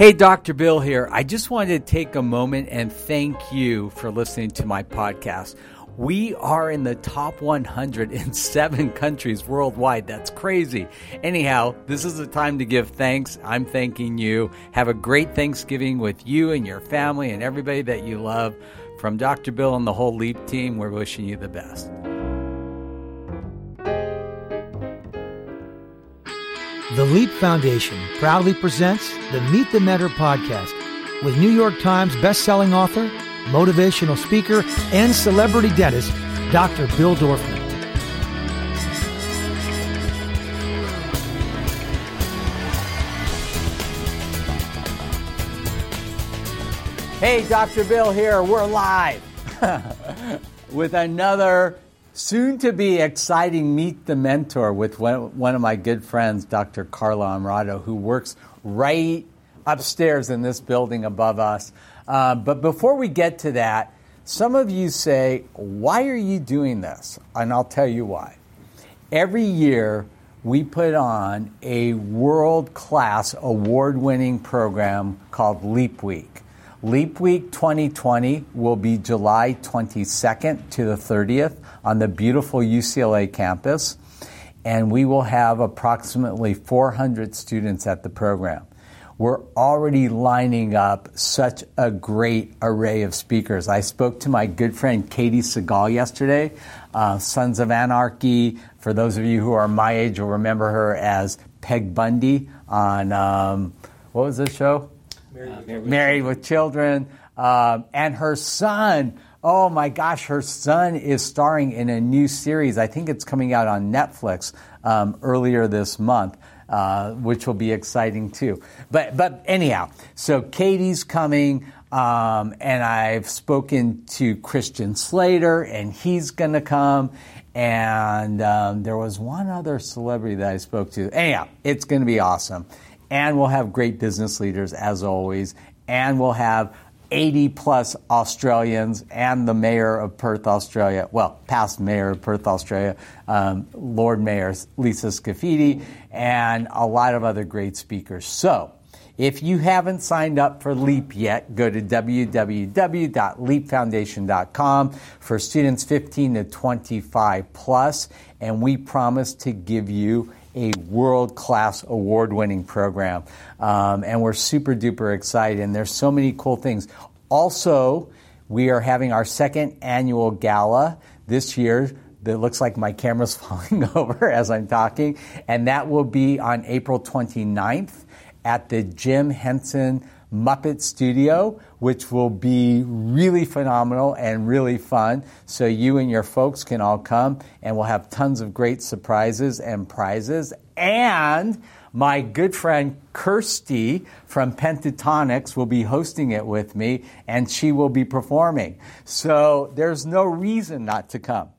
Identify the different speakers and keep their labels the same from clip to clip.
Speaker 1: Hey, Dr. Bill here. I just wanted to take a moment and thank you for listening to my podcast. We are in the top 100 in seven countries worldwide. That's crazy. Anyhow, this is the time to give thanks. I'm thanking you. Have a great Thanksgiving with you and your family and everybody that you love. From Dr. Bill and the whole LEAP team, we're wishing you the best.
Speaker 2: The LEAP Foundation proudly presents the Meet the Mentor podcast with New York Times bestselling author, motivational speaker, and celebrity dentist, Dr. Bill Dorfman.
Speaker 1: Hey, Dr. Bill here. We're live with another soon to be exciting Meet the Mentor with one of my good friends, Dr. Carlo Honrado, who works right upstairs in this building above us. Uh, but before we get to that, some of you say, Why are you doing this? And I'll tell you why. Every year, we put on a world class award winning program called Leap Week. Leap Week 2020 will be July 22nd to the 30th on the beautiful UCLA campus, and we will have approximately 400 students at the program. We're already lining up such a great array of speakers. I spoke to my good friend Katey Sagal yesterday, uh, Sons of Anarchy. For those of you who are my age, will remember her as Peg Bundy on um, what was this show? Married, uh, with, Married with Children. Um, and her son, oh my gosh, her son is starring in a new series. I think it's coming out on Netflix um, earlier this month. Uh, which will be exciting too. But but anyhow, so Katie's coming, um, and I've spoken to Christian Slater, and he's going to come. And um, there was one other celebrity that I spoke to. Anyhow, it's going to be awesome and we'll have great business leaders as always, and we'll have 80 plus Australians and the mayor of Perth, Australia, well, past mayor of Perth, Australia, um, Lord Mayor Lisa Scaffidi, and a lot of other great speakers. So, if you haven't signed up for LEAP yet, go to www.leapfoundation.com for students 15 to 25 plus, and we promise to give you a world class award winning program. Um, and we're super duper excited. And there's so many cool things. Also, we are having our second annual gala this year that looks like my camera's falling over as I'm talking. And that will be on April 29th at the Jim Henson Muppet Studio, which will be really phenomenal and really fun. So you and your folks can all come, and we'll have tons of great surprises and prizes. And my good friend Kirstie from Pentatonix will be hosting it with me, and she will be performing. So there's no reason not to come.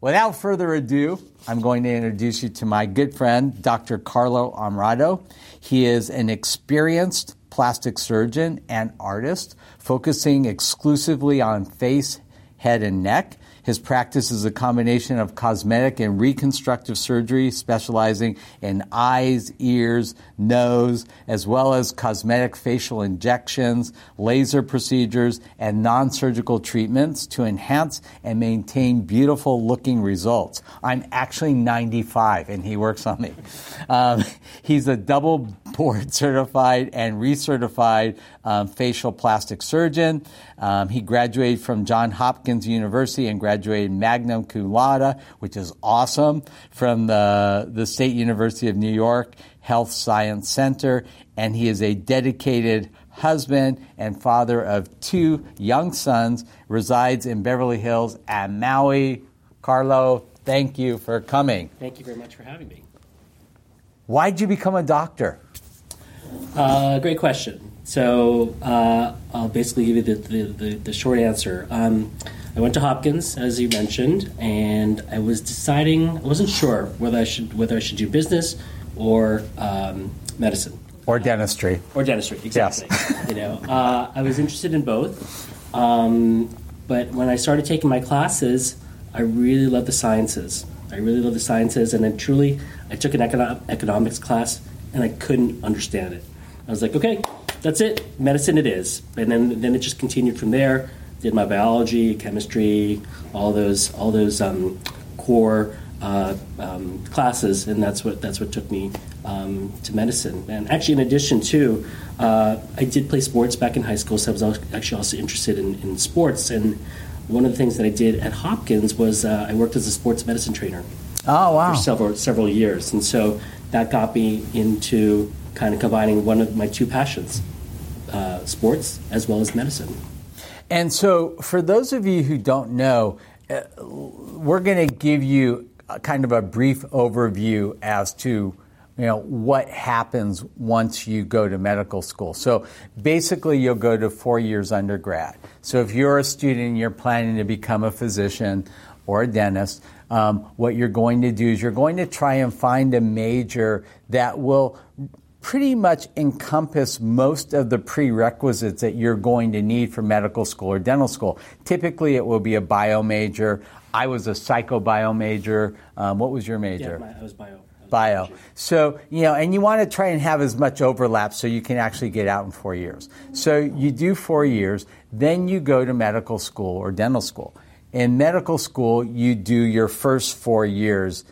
Speaker 1: Without further ado, I'm going to introduce you to my good friend, Dr. Carlo Honrado. He is an experienced plastic surgeon and artist, focusing exclusively on face, head, and neck. His practice is a combination of cosmetic and reconstructive surgery, specializing in eyes, ears, nose, as well as cosmetic facial injections, laser procedures, and non surgical treatments to enhance and maintain beautiful looking results. I'm actually 95 and he works on me. Um, he's a double board certified and recertified um, facial plastic surgeon. Um, he graduated from Johns Hopkins University and graduated magna cum laude, which is awesome, from the, the State University of New York Health Science Center. And he is a dedicated husband and father of two young sons, resides in Beverly Hills and Maui. Carlo, thank you for coming.
Speaker 3: Thank you very much for having me.
Speaker 1: Why'd you become a doctor?
Speaker 3: Uh, great question. So uh, I'll basically give you the, the, the, the short answer. Um, I went to Hopkins, as you mentioned, and I was deciding. I wasn't sure whether I should whether I should do business or um, medicine
Speaker 1: or dentistry
Speaker 3: or dentistry. Exactly. Yes. you know, uh, I was interested in both, um, but when I started taking my classes, I really loved the sciences. I really love the sciences, and I truly I took an econo- economics class and I couldn't understand it. I was like, okay, that's it, medicine it is. And then then it just continued from there. Did my biology, chemistry, all those all those um, core uh, um, classes, and that's what that's what took me um, to medicine. And actually, in addition to, uh, I did play sports back in high school, so I was actually also interested in, in sports. And one of the things that I did at Hopkins was uh, I worked as a sports medicine trainer.
Speaker 1: Oh wow!
Speaker 3: For several several years, and so that got me into kind of combining one of my two passions, uh, sports as well as medicine.
Speaker 1: And so, for those of you who don't know, uh, we're going to give you kind of a brief overview as to you know what happens once you go to medical school. So basically, you'll go to four years undergrad. So if you're a student and you're planning to become a physician or a dentist, um, what you're going to do is you're going to try and find a major that will pretty much encompass most of the prerequisites that you're going to need for medical school or dental school. Typically, it will be a bio major. I was a psychobio major. Um, what was your major?
Speaker 3: Yeah, I was bio.
Speaker 1: bio. So, you know, and you want to try and have as much overlap so you can actually get out in four years. So you do four years, then you go to medical school or dental school. In medical school, you do your first four years,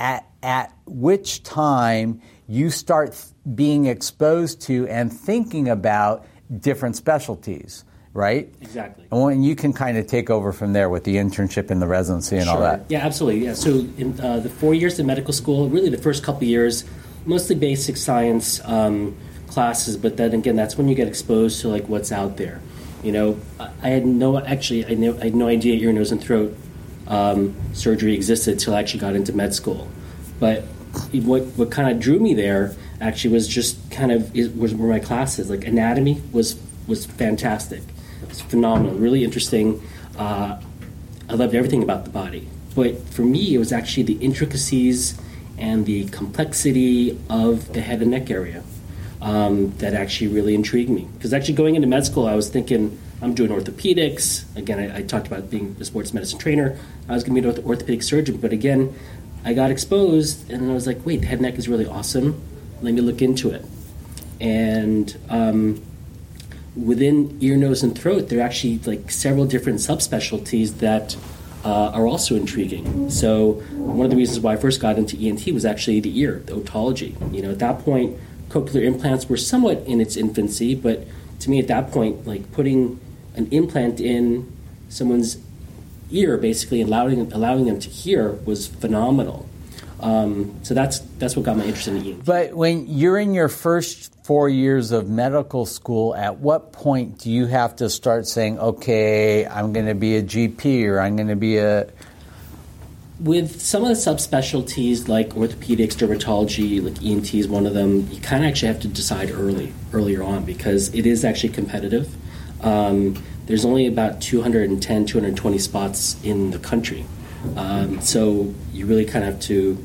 Speaker 1: at, at which time you start being exposed to and thinking about different specialties, right?
Speaker 3: Exactly.
Speaker 1: And you can kind of take over from there with the internship and the residency and
Speaker 3: sure.
Speaker 1: all that.
Speaker 3: Yeah, absolutely. Yeah. So in uh, the four years in medical school, really the first couple years, mostly basic science um, classes, but then again, that's when you get exposed to like what's out there. You know, I had no actually, I, know, I had no idea ear, nose, and throat um, surgery existed until I actually got into med school. But what what kind of drew me there actually was just kind of was were my classes like anatomy was was fantastic, it was phenomenal, really interesting. Uh, I loved everything about the body, but for me, it was actually the intricacies and the complexity of the head and neck area um, that actually really intrigued me. Because actually, going into med school, I was thinking I'm doing orthopedics. Again, I, I talked about being a sports medicine trainer. I was going to be an orthopedic surgeon, but again, I got exposed, and I was like, wait, head neck is really awesome. Let me look into it. And um, within ear, nose, and throat, there are actually like several different subspecialties that uh, are also intriguing. So one of the reasons why I first got into ENT was actually the ear, the otology. You know, at that point, cochlear implants were somewhat in its infancy, but to me, at that point, like putting an implant in someone's ear, basically allowing allowing them to hear, was phenomenal. Um, so that's that's what got my interest in ENT.
Speaker 1: But when you're in your first four years of medical school, at what point do you have to start saying, "Okay, I'm going to be a GP or I'm going to be a"?
Speaker 3: With some of the subspecialties like orthopedics, dermatology, like ENT is one of them, you kind of actually have to decide early, earlier on, because it is actually competitive. Um, there's only about 210, 220 spots in the country. Um, so you really kind of have to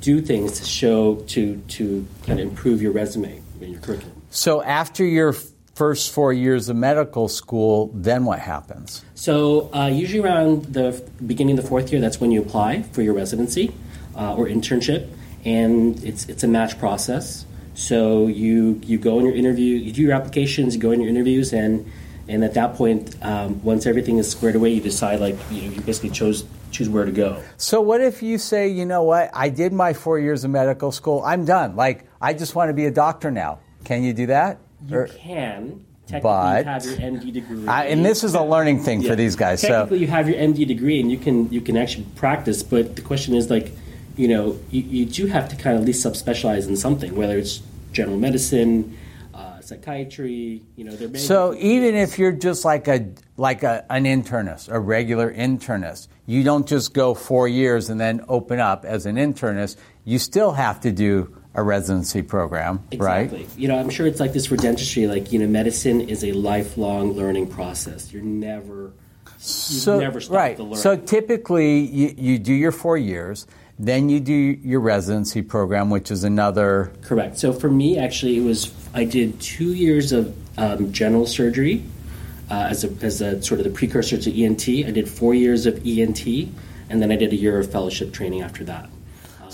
Speaker 3: do things to show to to kind of improve your resume and your curriculum.
Speaker 1: So after your first four years of medical school, then what happens?
Speaker 3: So uh, usually around the beginning of the fourth year, that's when you apply for your residency uh, or internship, and it's it's a match process. So you you go in your interview, you do your applications, you go in your interviews, and and at that point, um, once everything is squared away, you decide like you know you basically chose choose where to go.
Speaker 1: So what if you say, you know what, I did my four years of medical school, I'm done. Like I just want to be a doctor now. Can you do that?
Speaker 3: You
Speaker 1: Or-
Speaker 3: can technically
Speaker 1: but-
Speaker 3: have your MD degree,
Speaker 1: I, and this is a learning thing
Speaker 3: Yeah.
Speaker 1: for these guys. So
Speaker 3: Technically, you have your MD degree and you can you can actually practice, but the question is like, you know, you, you do have to kind of at least subspecialize in something, whether it's general medicine, psychiatry. You know, there may
Speaker 1: So even if you're just like a like a, an internist, a regular internist, you don't just go four years and then open up as an internist. You still have to do a residency program,
Speaker 3: Exactly.
Speaker 1: right?
Speaker 3: You know, I'm sure it's like this for dentistry. Like, you know, medicine is a lifelong learning process. You're never, you
Speaker 1: So
Speaker 3: never stop
Speaker 1: right.
Speaker 3: to learn.
Speaker 1: So typically, you, you do your four years, then you do your residency program, which is another.
Speaker 3: Correct. So for me, actually, it was I did two years of um, general surgery uh, as a as a sort of the precursor to ENT. I did four years of ENT, and then I did a year of fellowship training after that.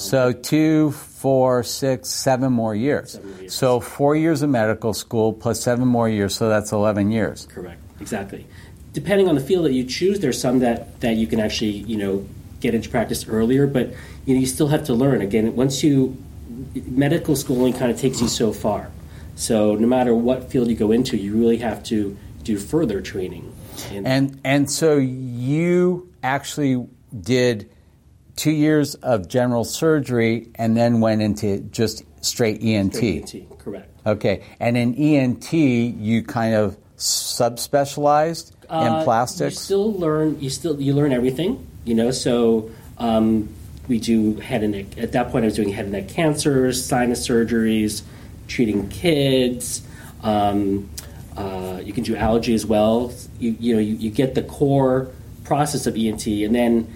Speaker 1: So two, four, six, seven more years.
Speaker 3: Seven years.
Speaker 1: So four years of medical school plus seven more years, so that's 11 years.
Speaker 3: Correct. Exactly. Depending on the field that you choose, there's some that, that you can actually, you know, get into practice earlier, but you know, you still have to learn. Again, once you medical schooling kind of takes you so far. So no matter what field you go into, you really have to do further training.
Speaker 1: And and so you actually did two years of general surgery and then went into just straight ENT.
Speaker 3: Straight ENT, correct.
Speaker 1: Okay, and in ENT you kind of subspecialized in
Speaker 3: Uh,
Speaker 1: plastics.
Speaker 3: You still learn. You still you learn everything. You know. So um, we do head and neck. At that point, I was doing head and neck cancers, sinus surgeries, treating kids. Um, uh, you can do allergy as well. You, you know, you, you get the core process of ENT, and then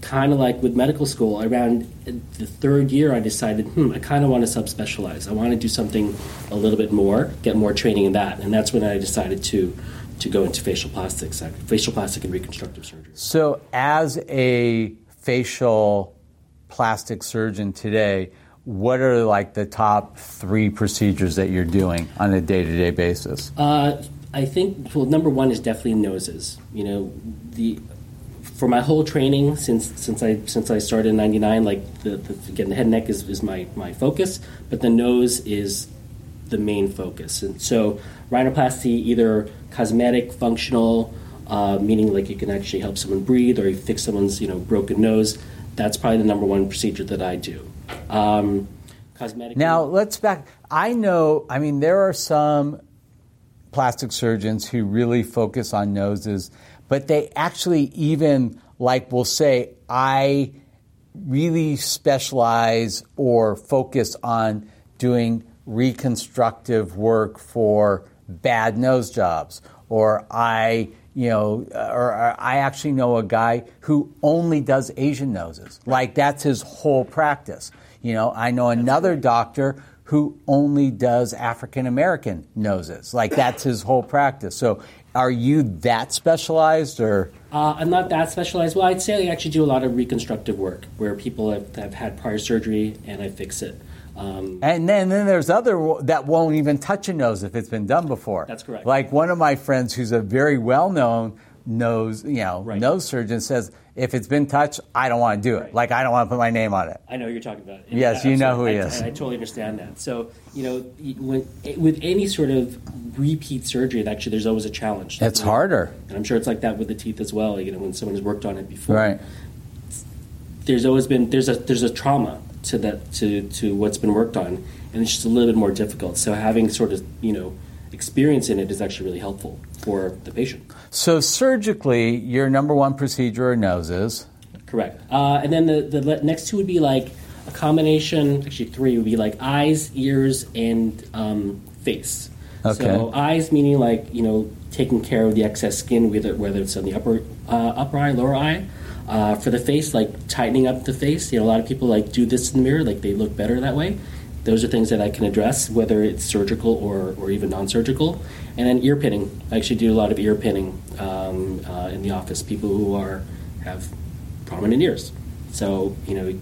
Speaker 3: kind of like with medical school, around the third year, I decided, hmm, I kind of want to subspecialize. I want to do something a little bit more, get more training in that, and that's when I decided to to go into facial plastics, uh, facial plastic and reconstructive surgery.
Speaker 1: So, as a facial plastic surgeon today, what are like the top three procedures that you're doing on a day-to-day basis?
Speaker 3: Uh, I think well, number one is definitely noses. You know, the for my whole training since since I since I started in '99, like the, the again the head and neck is, is my my focus, but the nose is the main focus. And so rhinoplasty, either cosmetic, functional, uh, meaning like you can actually help someone breathe or you fix someone's you know broken nose. That's probably the number one procedure that I do. Um, cosmetic.
Speaker 1: Now, let's back. I know, I mean, there are some plastic surgeons who really focus on noses, but they actually even, like, will say, I really specialize or focus on doing reconstructive work for bad nose jobs, or I, you know, or, or I actually know a guy who only does Asian noses. Like that's his whole practice. You know, I know another doctor who only does African American noses. Like that's his whole practice. So, are you that specialized, or?
Speaker 3: Uh, I'm not that specialized. Well, I'd say I actually do a lot of reconstructive work where people have, have had prior surgery and I fix it. Um,
Speaker 1: And then, then there's other that won't even touch a nose if it's been done before.
Speaker 3: That's correct.
Speaker 1: Like one of my friends who's a very well-known nose, you know,
Speaker 3: Right.
Speaker 1: nose surgeon says, if it's been touched, I don't want to do it.
Speaker 3: Right.
Speaker 1: Like I don't want to put my name on it.
Speaker 3: I know who you're talking about.
Speaker 1: Yes, you know who he
Speaker 3: I,
Speaker 1: is.
Speaker 3: I, I totally understand that. So, you know, when, with any sort of repeat surgery, actually, there's always a challenge.
Speaker 1: It's
Speaker 3: You know,
Speaker 1: harder.
Speaker 3: And I'm sure it's like that with the teeth as well. You know, when someone has worked on it before.
Speaker 1: Right.
Speaker 3: There's always been there's a there's a trauma to that to to what's been worked on, and it's just a little bit more difficult. So having sort of you know experience in it is actually really helpful for the patient.
Speaker 1: So surgically, your number one procedure are noses.
Speaker 3: Correct. Uh, and then the, the next two would be like a combination, actually, three would be like eyes, ears, and um, face.
Speaker 1: Okay.
Speaker 3: So, eyes meaning like, you know, taking care of the excess skin, whether, whether it's on the upper, uh, upper eye, lower eye. Uh, for the face, like tightening up the face. You know, a lot of people like do this in the mirror, like they look better that way. Those are things that I can address, whether it's surgical or, or even non surgical. And then ear pinning. I actually do a lot of ear pinning um, uh, in the office. People who are have prominent ears. So, you know,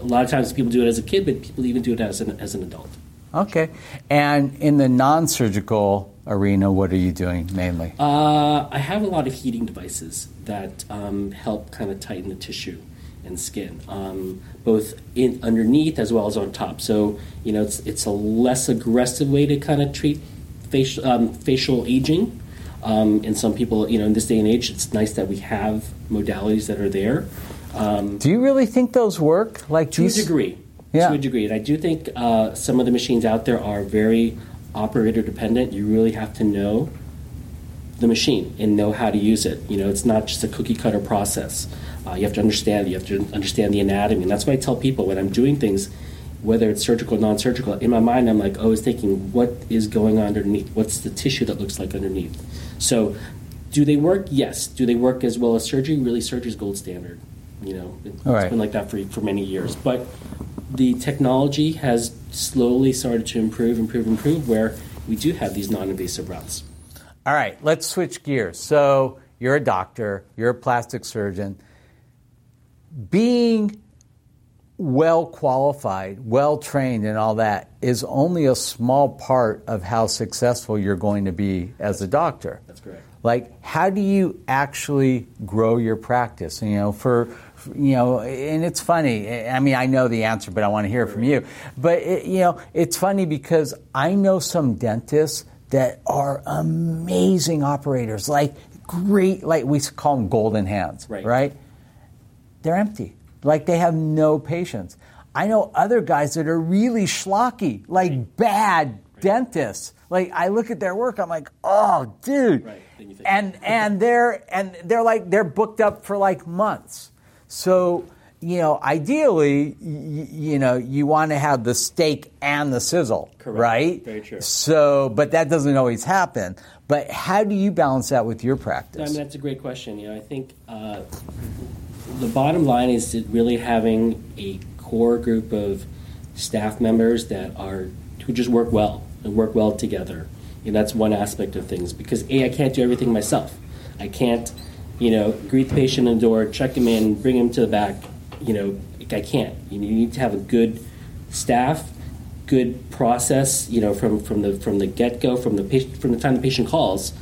Speaker 3: a lot of times people do it as a kid, but people even do it as an, as an adult.
Speaker 1: Okay. And in the non-surgical arena, what are you doing mainly?
Speaker 3: Uh, I have a lot of heating devices that um, help kind of tighten the tissue and skin, um, both in underneath as well as on top. So, you know, it's, it's a less aggressive way to kind of treat facial, um, facial aging. Um, and some people, you know, in this day and age, it's nice that we have modalities that are there. Um,
Speaker 1: Do you really think those work? Like
Speaker 3: to a
Speaker 1: these?
Speaker 3: degree.
Speaker 1: Yeah.
Speaker 3: To a degree. And I do think uh, some of the machines out there are very operator dependent. You really have to know the machine and know how to use it. You know, it's not just a cookie cutter process. Uh, you have to understand. You have to understand the anatomy, and that's why I tell people when I'm doing things, whether it's surgical or non-surgical. In my mind, I'm like always thinking, what is going on underneath? What's the tissue that looks like underneath? So, do they work? Yes. Do they work as well as surgery? Really, surgery is gold standard. You know, it,
Speaker 1: right.
Speaker 3: it's been like that for for many years, but the technology has slowly started to improve, improve, improve, where we do have these non-invasive routes.
Speaker 1: All right, let's switch gears. So you're a doctor, you're a plastic surgeon. Being well qualified, well trained, and all that is only a small part of how successful you're going to be as a doctor.
Speaker 3: That's correct.
Speaker 1: Like, how do you actually grow your practice? You know, for you know, and it's funny. I mean, I know the answer, but I want to hear it from you. But it, you know, it's funny because I know some dentists that are amazing operators, like great, like we call them golden hands,
Speaker 3: Right.
Speaker 1: right? They're empty. Like they have no patience. I know other guys that are really schlocky, like bad dentists. Like I look at their work, I'm like, oh, dude.
Speaker 3: Right. Then you think-
Speaker 1: And and they're and they're like they're booked up for like months. So you know, ideally, y- you know, you want to have the steak and the sizzle,
Speaker 3: Correct.
Speaker 1: right?
Speaker 3: Very true.
Speaker 1: So, but that doesn't always happen. But how do you balance that with your practice?
Speaker 3: I
Speaker 1: practice?
Speaker 3: mean, that's a great question. You know, I think uh, the bottom line is that really having a core group of staff members that are who just work well and work well together. And that's one aspect of things because a I can't do everything myself. I can't, you know, greet the patient in the door, check him in, bring him to the back. You know, I can't. You need to have a good staff, good process. You know, from from the from the get go, from the patient, from the time the patient calls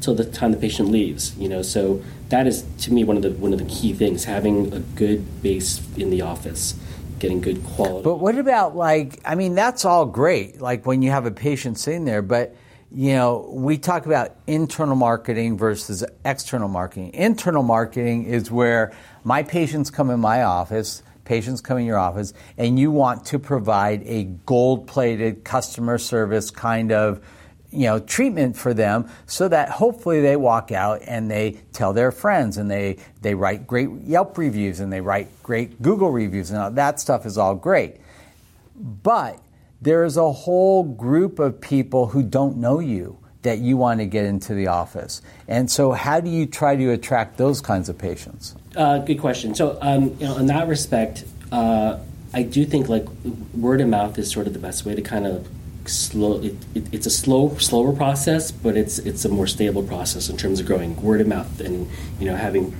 Speaker 3: till the time the patient leaves. You know, so that is to me one of the one of the key things: having a good base in the office, getting good quality.
Speaker 1: But what about like? I mean, that's all great. Like when you have a patient sitting there, but you know, we talk about internal marketing versus external marketing. Internal marketing is where my patients come in my office, patients come in your office, and you want to provide a gold-plated customer service kind of you know treatment for them so that hopefully they walk out and they tell their friends and they they write great Yelp reviews and they write great Google reviews and all that stuff is all great but there is a whole group of people who don't know you that you want to get into the office and so how do you try to attract those kinds of patients
Speaker 3: Uh, good question. So, um, you know, in that respect, uh, I do think like word of mouth is sort of the best way to kind of slow. It, it, it's a slow, slower process, but it's it's a more stable process in terms of growing word of mouth and you know having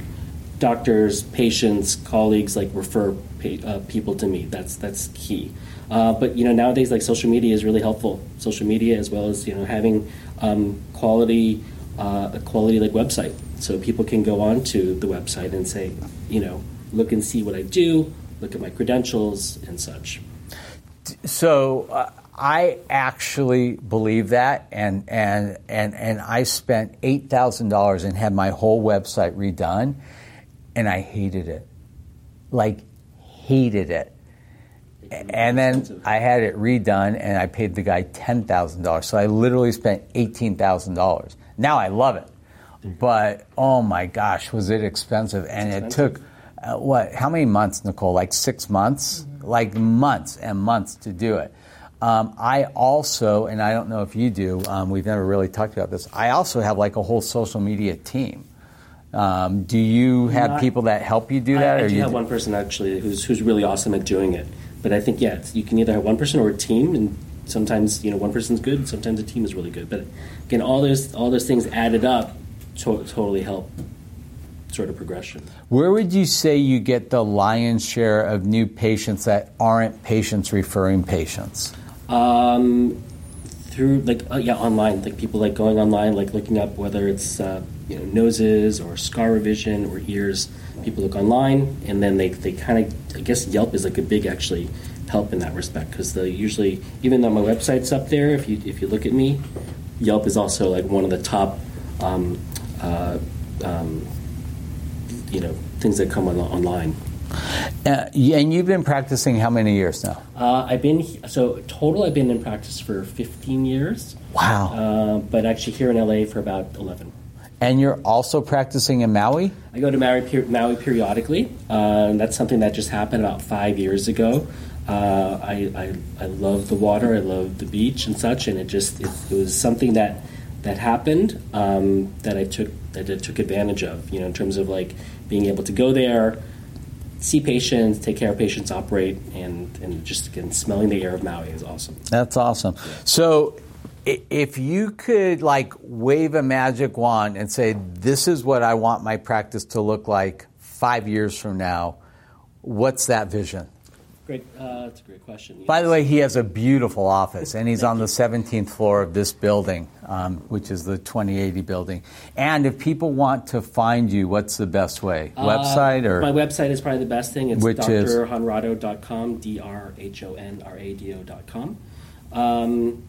Speaker 3: doctors, patients, colleagues like refer pa- uh, people to me. That's that's key. Uh, but you know nowadays like social media is really helpful. Social media as well as you know having um, quality uh, a quality like website so people can go on to the website and say you know look and see what I do, look at my credentials and such.
Speaker 1: So uh, I actually believe that, and and and and I spent eight thousand dollars and had my whole website redone, and I hated it, like hated it. And then I had it redone, and I paid the guy ten thousand dollars. So I literally spent eighteen thousand dollars. Now I love it, but oh my gosh, was it expensive? And it took uh, what? How many months, Nicole? Like six months? Like months and months to do it. Um, I also, and I don't know if you do. Um, we've never really talked about this. I also have like a whole social media team. Um, do you have
Speaker 3: Not-
Speaker 1: people that help you do that,
Speaker 3: I, I
Speaker 1: or
Speaker 3: do
Speaker 1: you
Speaker 3: have one person actually who's who's really awesome at doing it. But I think yeah, it's, you can either have one person or a team, and sometimes you know one person's good, sometimes a team is really good. But again, all those all those things added up to, totally help sort of progression.
Speaker 1: Where would you say you get the lion's share of new patients that aren't patients referring patients?
Speaker 3: Um, through like uh, yeah, online, like people like going online, like looking up whether it's uh, you know noses or scar revision or ears. People look online, and then they they kind of I guess Yelp is like a big actually help in that respect because they usually even though my website's up there, if you if you look at me, Yelp is also like one of the top. Um, uh, um, you know things that come on, online.
Speaker 1: Uh, and you've been practicing how many years now?
Speaker 3: Uh, I've been so total. I've been in practice for 15 years.
Speaker 1: Wow.
Speaker 3: Uh, but actually here in LA for about 11.
Speaker 1: and you're also practicing in Maui?
Speaker 3: I go to Maui, per- Maui periodically. Uh, that's something that just happened about five years ago. Uh, I, I, I love the water, I love the beach and such, and it just it, it was something that that happened um, that I took that I took advantage of. You know, in terms of like being able to go there, see patients, take care of patients, operate, and and just again smelling the air of Maui is awesome.
Speaker 1: That's awesome. So, if you could like wave a magic wand and say, "This is what I want my practice to look like five years from now," what's that vision?
Speaker 3: Great, uh, that's a great question.
Speaker 1: By the way, he has a beautiful office, and he's on the 17th floor of this building, um, which is the 2080 building. And if people want to find you, what's the best way?
Speaker 3: Uh,
Speaker 1: Website or
Speaker 3: my website is probably the best thing. It's
Speaker 1: Which
Speaker 3: drhonrado.com, d r h o n r a d o.com. Um,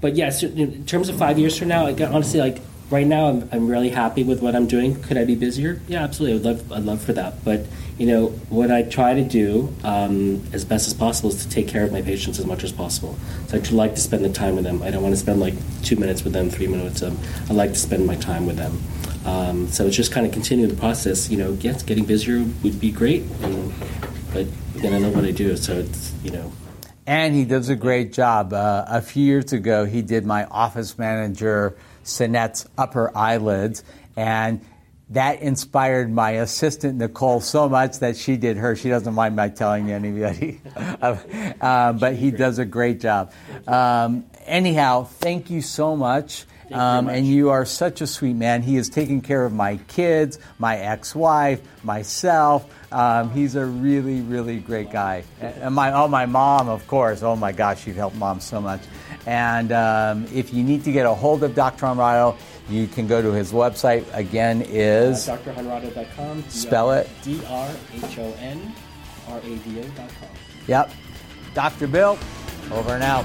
Speaker 3: but yes, in terms of five years from now, like, honestly, like right now, I'm, I'm really happy with what I'm doing. Could I be busier? Yeah, absolutely. I'd love, I'd love for that. But you know, what I try to do um, as best as possible is to take care of my patients as much as possible. So I like to spend the time with them. I don't want to spend like two minutes with them, three minutes with them. I like to spend my time with them. Um, so it's just kind of continuing the process. You know, yes, getting busier would be great, and, but then I know what I do. So it's you know.
Speaker 1: And he does a great job. Uh, a few years ago, he did my office manager, Sinette's upper eyelids, and that inspired my assistant Nicole so much that she did her. She doesn't mind my telling anybody, uh, but he does a great job. Um, anyhow, thank you so much. Um, and you are such a sweet man. He is taking care of my kids, my ex-wife, myself. Um, he's a really, really great guy. And my, oh, my mom, of course. Oh my gosh, you've helped mom so much. And um, if you need to get a hold of Dr. Honrado, you can go to his website. Again, is
Speaker 3: Uh, drhonrado.com.
Speaker 1: Spell it.
Speaker 3: D R H O N R A D O.com.
Speaker 1: yep, Dr. Bill. Over and out.